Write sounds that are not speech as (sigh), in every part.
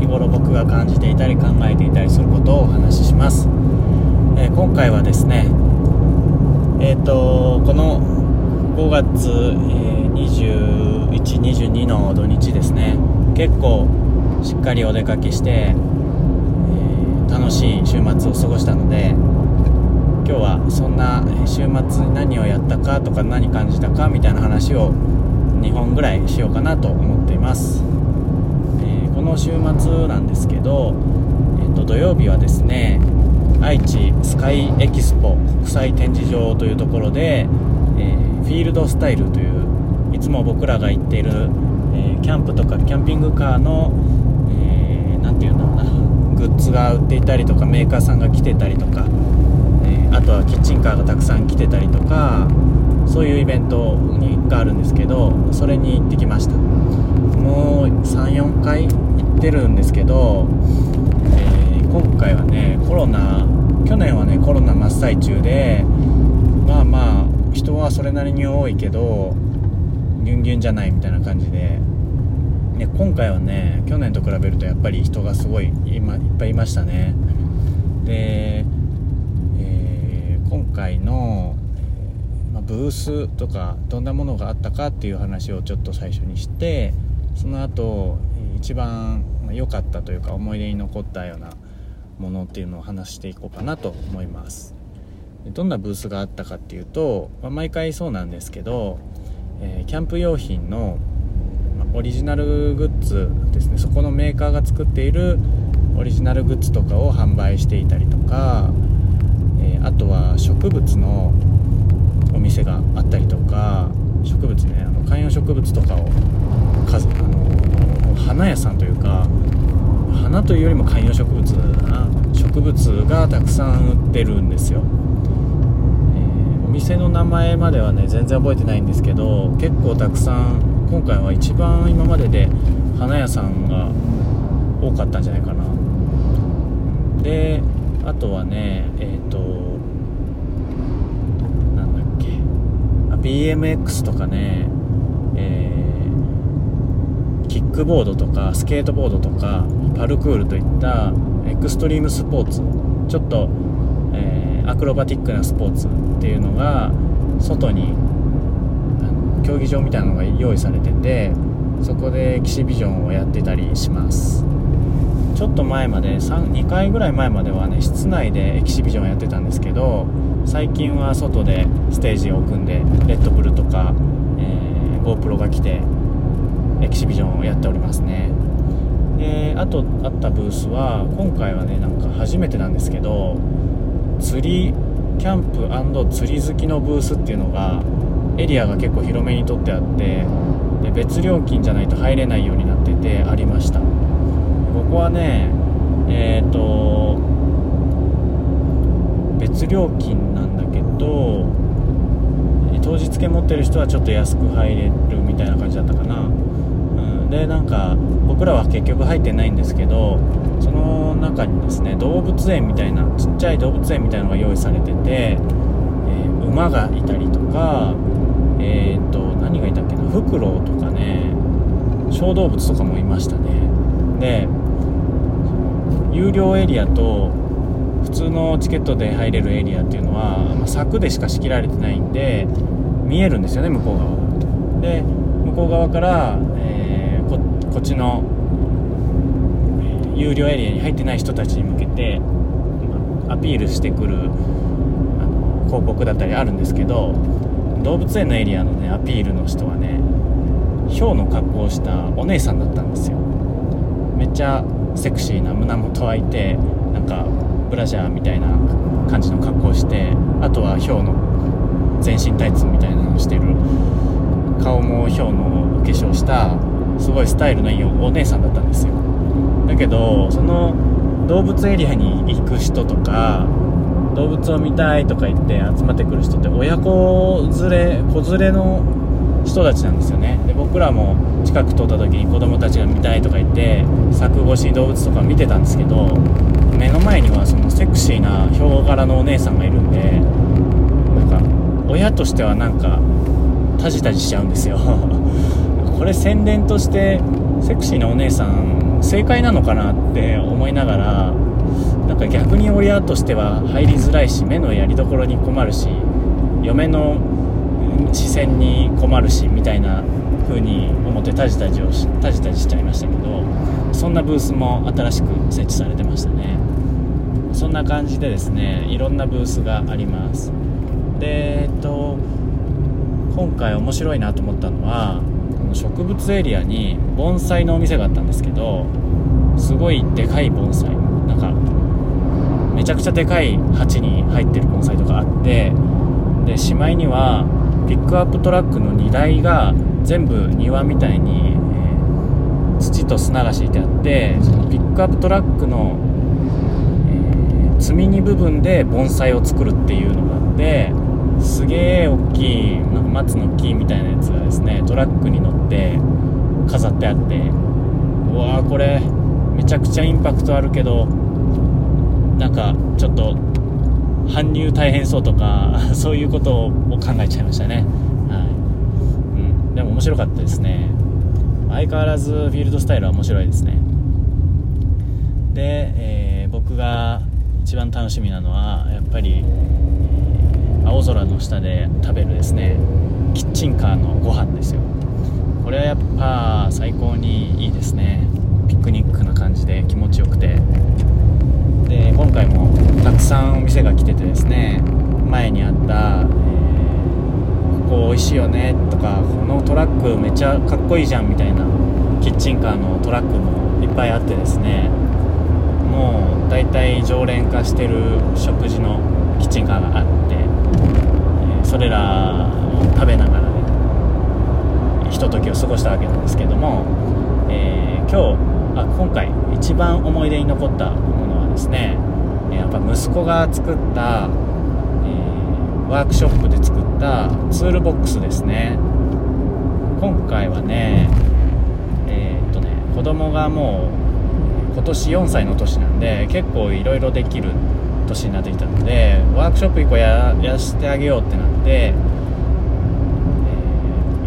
日頃僕が感じていたり考えていたりすることをお話しします、えー、今回はですねえっ、ー、とこの5月、えー、21、22の土日ですね結構しっかりお出かけして、えー、楽しい週末を過ごしたので今日はそんな週末に何をやったかとか何感じたかみたいな話を2本ぐらいしようかなと思っています、の週末なんですけど、えー、と土曜日はですね愛知スカイエキスポ国際展示場というところで、えー、フィールドスタイルといういつも僕らが行っている、えー、キャンプとかキャンピングカーの何、えー、て言うんだろうなグッズが売っていたりとかメーカーさんが来てたりとか、えあとはキッチンカーがたくさん来てたりとかそういうイベントにがあるんですけどそれに行ってきました。もう34回ってるんですけど、えー、今回はねコロナ去年はねコロナ真っ最中でまあまあ人はそれなりに多いけどギュンギュンじゃないみたいな感じで。で今回はね去年と比べるとやっぱり人がすごい今いっぱいいましたね。で、えー、今回のえまブースとかどんなものがあったかっていう話をちょっと最初にしてその後一番良かったというか思い出に残ったようなものっていうのを話していこうかなと思います。どんなブースがあったかっていうと、まあ、毎回そうなんですけど、えー、キャンプ用品の、オリジナルグッズですね。そこのメーカーが作っているオリジナルグッズとかを販売していたりとか、えー、あとは植物のお店があったりとか植物ねあの観葉植物とかを数あの花屋さんというか花というよりも観葉植物だな。植物がたくさん売ってるんですよ、えー、お店の名前まではね全然覚えてないんですけど結構たくさん今回は一番今までで花屋さんが多かったんじゃないかな。であとはねえっ、ー、と BMX とかね、えー、クボードとかスケートボードとかパルクールといったエクストリームスポーツちょっと、えー、アクロバティックなスポーツっていうのが外に競技場みたいなのが用意されててそこでエキシビジョンをやってたりします。ちょっと前まで2回ぐらい前まではね室内でエキシビジョンやってたんですけど最近は外でステージを組んでレッドブルとか、えー、GoPro が来てエキシビジョンをやっておりますね。であとあったブースは今回はねなんか初めてなんですけど釣りキャンプ釣り好きのブースっていうのがエリアが結構広めにとってあってで別料金じゃないと入れないようになっててありました。ここはねえっ、ー、と別料金なんだけど当日券持ってる人はちょっと安く入れるみたいな感じだったかな、でなんか僕らは結局入ってないんですけどその中にですね動物園みたいなちっちゃい動物園みたいなのが用意されてて、えー、馬がいたりとかえっ、ー、と何がいたっけなフクロウとかね小動物とかもいましたね。で有料エリアと普通のチケットで入れるエリアっていうのは、まあ、柵でしか仕切られてないんで見えるんですよね向こう側。で向こう側から、え、こっちの有料エリアに入ってない人たちに向けて、アピールしてくる広告だったりあるんですけど動物園のエリアのねアピールの人はねヒョウの格好をしたお姉さんだったんですよ。めっちゃセクシーな胸元開いてなんかブラジャーみたいな感じの格好をしてあとはヒョウの全身タイツみたいなのをしてる顔もヒョウのお化粧したすごいスタイルのいいお姉さんだったんですよ。だけどその動物エリアに行く人とか動物を見たいとか言って集まってくる人って親子連れ子連れの人たちなんですよね。で僕らも近く通った時に子供たちが見たいとか言って柵越し動物とか見てたんですけど目の前にはそのセクシーなヒョウ柄のお姉さんがいるんでなんか親としてはなんかタジタジしちゃうんですよ。これ宣伝としてセクシーなお姉さん正解なのかなって思いながらなんか逆に親としては入りづらいし目のやりどころに困るし嫁の視線に困るしみたいな風に思ってタジタジをタジタジしちゃいましたけどそんなブースも新しく設置されてましたね。そんな感じでですねいろんなブースがあります。でえっと今回面白いなと思ったのはの植物エリアに盆栽のお店があったんですけどすごいでかい盆栽。なんかめちゃくちゃでかい鉢に入ってる盆栽とかあってでしまいにはピックアップトラックの荷台が全部庭みたいに、えー、土と砂が敷いてあってそのピックアップトラックの、えー、積み荷部分で盆栽を作るっていうのがあってすげえ大きいなんか松の木みたいなやつがねトラックに乗って飾ってあってうわーこれめちゃくちゃインパクトあるけどなんかちょっと搬入大変そうとか (laughs) そういうことを考えちゃいましたね、はい。うん、でも面白かったですね。相変わらずフィールドスタイルは面白いですね。で、えー、僕が一番楽しみなのはやっぱり青空の下で食べるですね。キッチンカーのご飯ですよ。これはやっぱ最高にいいですね。ピクニックな感じで気持ちよくて。で今回もたくさんお店が来ててですね前にあった、えー、ここ美味しいよねとかこのトラックめっちゃかっこいいじゃんみたいなキッチンカーのトラックもいっぱいあってですねもう大体常連化してる食事のキッチンカーがあって、え、それらを食べながらねひとときを過ごしたわけなんですけども、えー、今日あ今回一番思い出に残ったものはですねやっぱ息子が作った、えー、ワークショップで作ったツールボックスですね。今回はねえー、っとね子供がもう今年4歳の年なんで結構いろいろできる年になってきたのでワークショップ1個やらせてあげようってなって、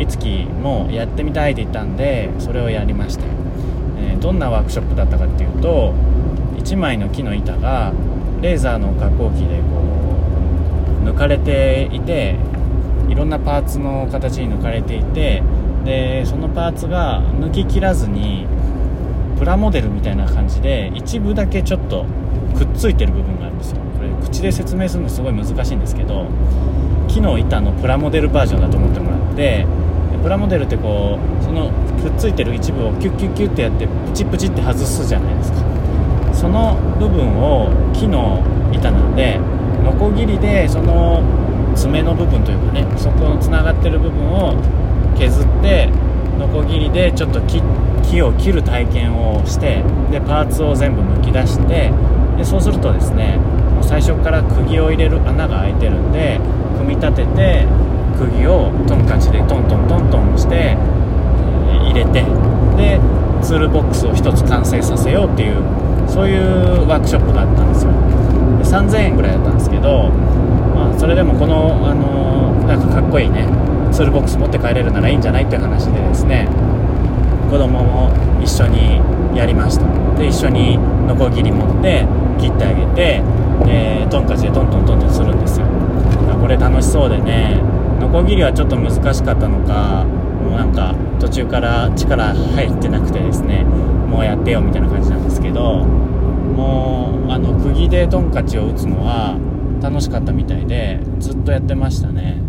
いつきもやってみたいって言ったんでそれをやりました、えー、どんなワークショップだったかっていうと1枚の木の板がレーザーの加工機でこう抜かれていていろんなパーツの形に抜かれていてでそのパーツが抜ききらずにプラモデルみたいな感じで一部だけちょっとくっついてる部分があるんですよ。これ口で説明するのすごい難しいんですけど木の板のプラモデルバージョンだと思ってもらってプラモデルってこうそのくっついてる一部をキュッキュッキュッってやってプチプチって外すじゃないですか。その部分を木の板なんでノコギリでその爪の部分というかねそこのつながってる部分を削ってノコギリでちょっと木を切る体験をしてでパーツを全部むき出してでそうするとですねもう最初から釘を入れる穴が開いてるんで組み立てて釘をトンカチでトントントントンして、え入れてでツールボックスを1つ完成させようっていうそういうワークショップだったんですよで3000円ぐらいだったんですけど、まあ、それでもこの、あのー、なんかかっこいいねツールボックス持って帰れるならいいんじゃないっていう話でですね子供も一緒にやりましたで一緒にノコギリ持って切ってあげてでトンカチでトントントントンするんですよこれ楽しそうでねノコギリはちょっと難しかったのかもうなんか途中から力入ってなくてですねもうやってよみたいな感じなんですけどもうあの釘でトンカチを打つのは楽しかったみたいでずっとやってましたね。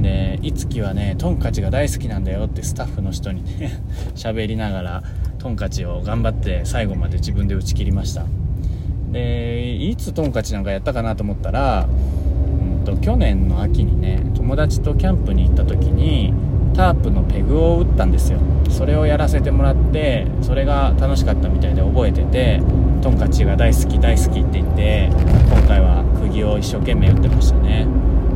でいつきはねトンカチが大好きなんだよってスタッフの人にね (laughs) 喋りながらトンカチを頑張って最後まで自分で打ち切りました。でいつトンカチなんかやったかなと思ったら、と、去年の秋にね友達とキャンプに行った時にタープのペグを打ったんですよ。それをやらせてもらってそれが楽しかったみたいで覚えててトンカチが大好き大好きって言って今回は釘を一生懸命打ってましたね。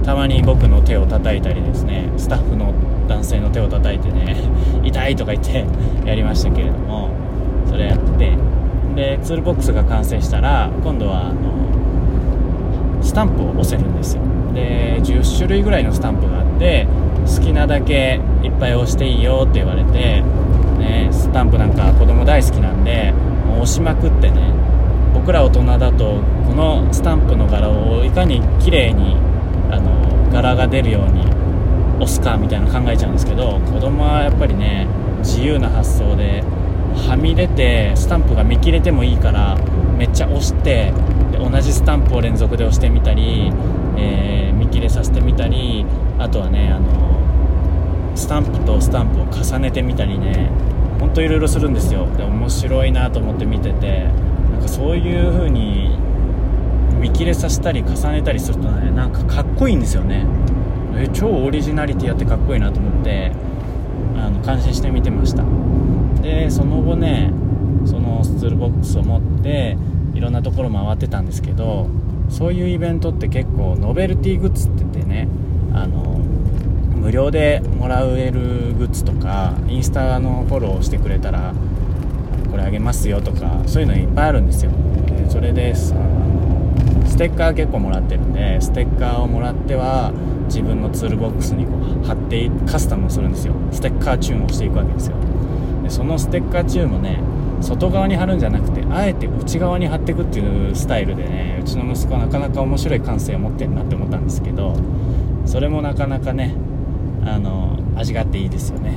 たまに僕の手を叩いたりですねスタッフの男性の手を叩いてね痛いとか言ってやりましたけれどもそれやってでツールボックスが完成したら今度はあのスタンプを押せるんですよ。で10種類ぐらいのスタンプがあって好きなだけいっぱい押していいよって言われて、ね、スタンプなんか子供大好きなんで押しまくってね僕ら大人だとこのスタンプの柄をいかに綺麗にあの柄が出るように押すかみたいな考えちゃうんですけど子供はやっぱりね自由な発想ではみ出てスタンプが見切れてもいいからめっちゃ押してで同じスタンプを連続で押してみたり、えー、見切れさせてみたりあとはねあのスタンプとスタンプを重ねてみたりねほんといろいろするんですよ。で面白いなと思って見ててなんかそういう風に見切れさせたり重ねたりするとねなんかかっこいいんですよね。え超オリジナリティやってかっこいいなと思ってあの感心して見てました。でその後ねそのスツールボックスを持っていろんなところ回ってたんですけどそういうイベントって結構ノベルティグッズって言ってねあの無料でもらえるグッズとかインスタのフォローしてくれたらこれあげますよとかそういうのいっぱいあるんですよ。でそれでステッカー結構もらってるんでステッカーをもらっては自分のツールボックスにこう貼ってカスタムするんですよ。ステッカーチューンをしていくわけですよ。でそのステッカーチューンもね外側に貼るんじゃなくてあえて内側に貼っていくっていうスタイルでねうちの息子はなかなか面白い感性を持ってるなって思ったんですけどそれもなかなかねあの味があっていいですよね。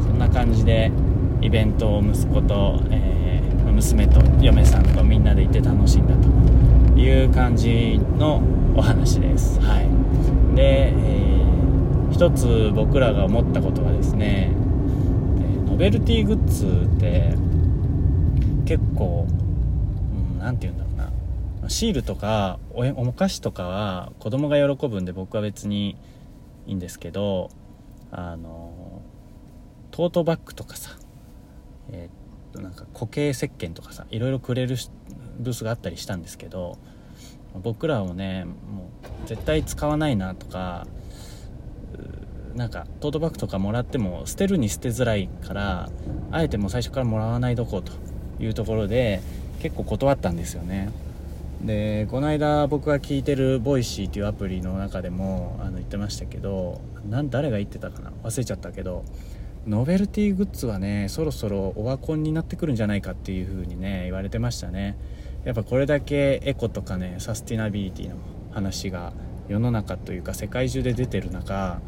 そんな感じでイベントを息子と、えー、娘と嫁さんとみんなで行って楽しんだという感じのお話です。はい。で、えー、一つ僕らが思ったことはですねノベルティグッズって結構、うん、て言うんだろうな。シールとかおお菓子とかは子供が喜ぶんで僕は別にいいんですけどあのトートバッグとかさえー、っとなんか固形石鹸とかさいろいろくれるブースがあったりしたんですけど僕らもねもう絶対使わないなとかなんかトートバッグとかもらっても捨てるに捨てづらいからあえてもう最初からもらわないどこうと。いうところで結構断ったんですよね。でこの間僕が聞いてるボイシーっていうアプリの中でもあの言ってましたけどなん誰が言ってたかな？忘れちゃったけどノベルティグッズはねそろそろオワコンになってくるんじゃないかっていう風にね言われてましたね。やっぱこれだけエコとかねサスティナビリティの話が世の中というか世界中で出てる中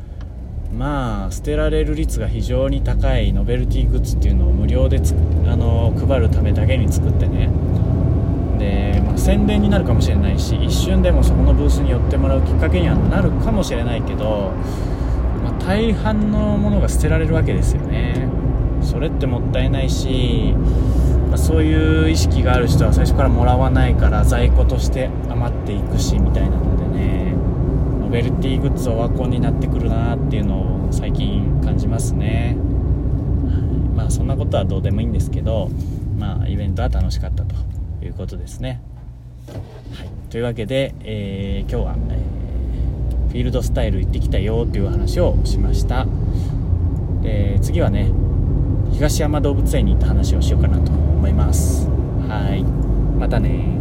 まあ捨てられる率が非常に高いノベルティグッズっていうのを無料であの配るためだけに作ってね。で、まあ、宣伝になるかもしれないし一瞬でもそこのブースに寄ってもらうきっかけにはなるかもしれないけど、まあ、大半のものが捨てられるわけですよね。それってもったいないし、まあ、そういう意識がある人は最初からもらわないから在庫として余っていくしみたいなのでね。ノベルティグッズオワコンになってくるなっていうのを最近感じますね、まあそんなことはどうでもいいんですけどまあイベントは楽しかったということですね、はい、というわけで、えー、今日は、えー、フィールドスタイル行ってきたよっていう話をしました。で次はね東山動物園に行った話をしようかなと思います。はい。またね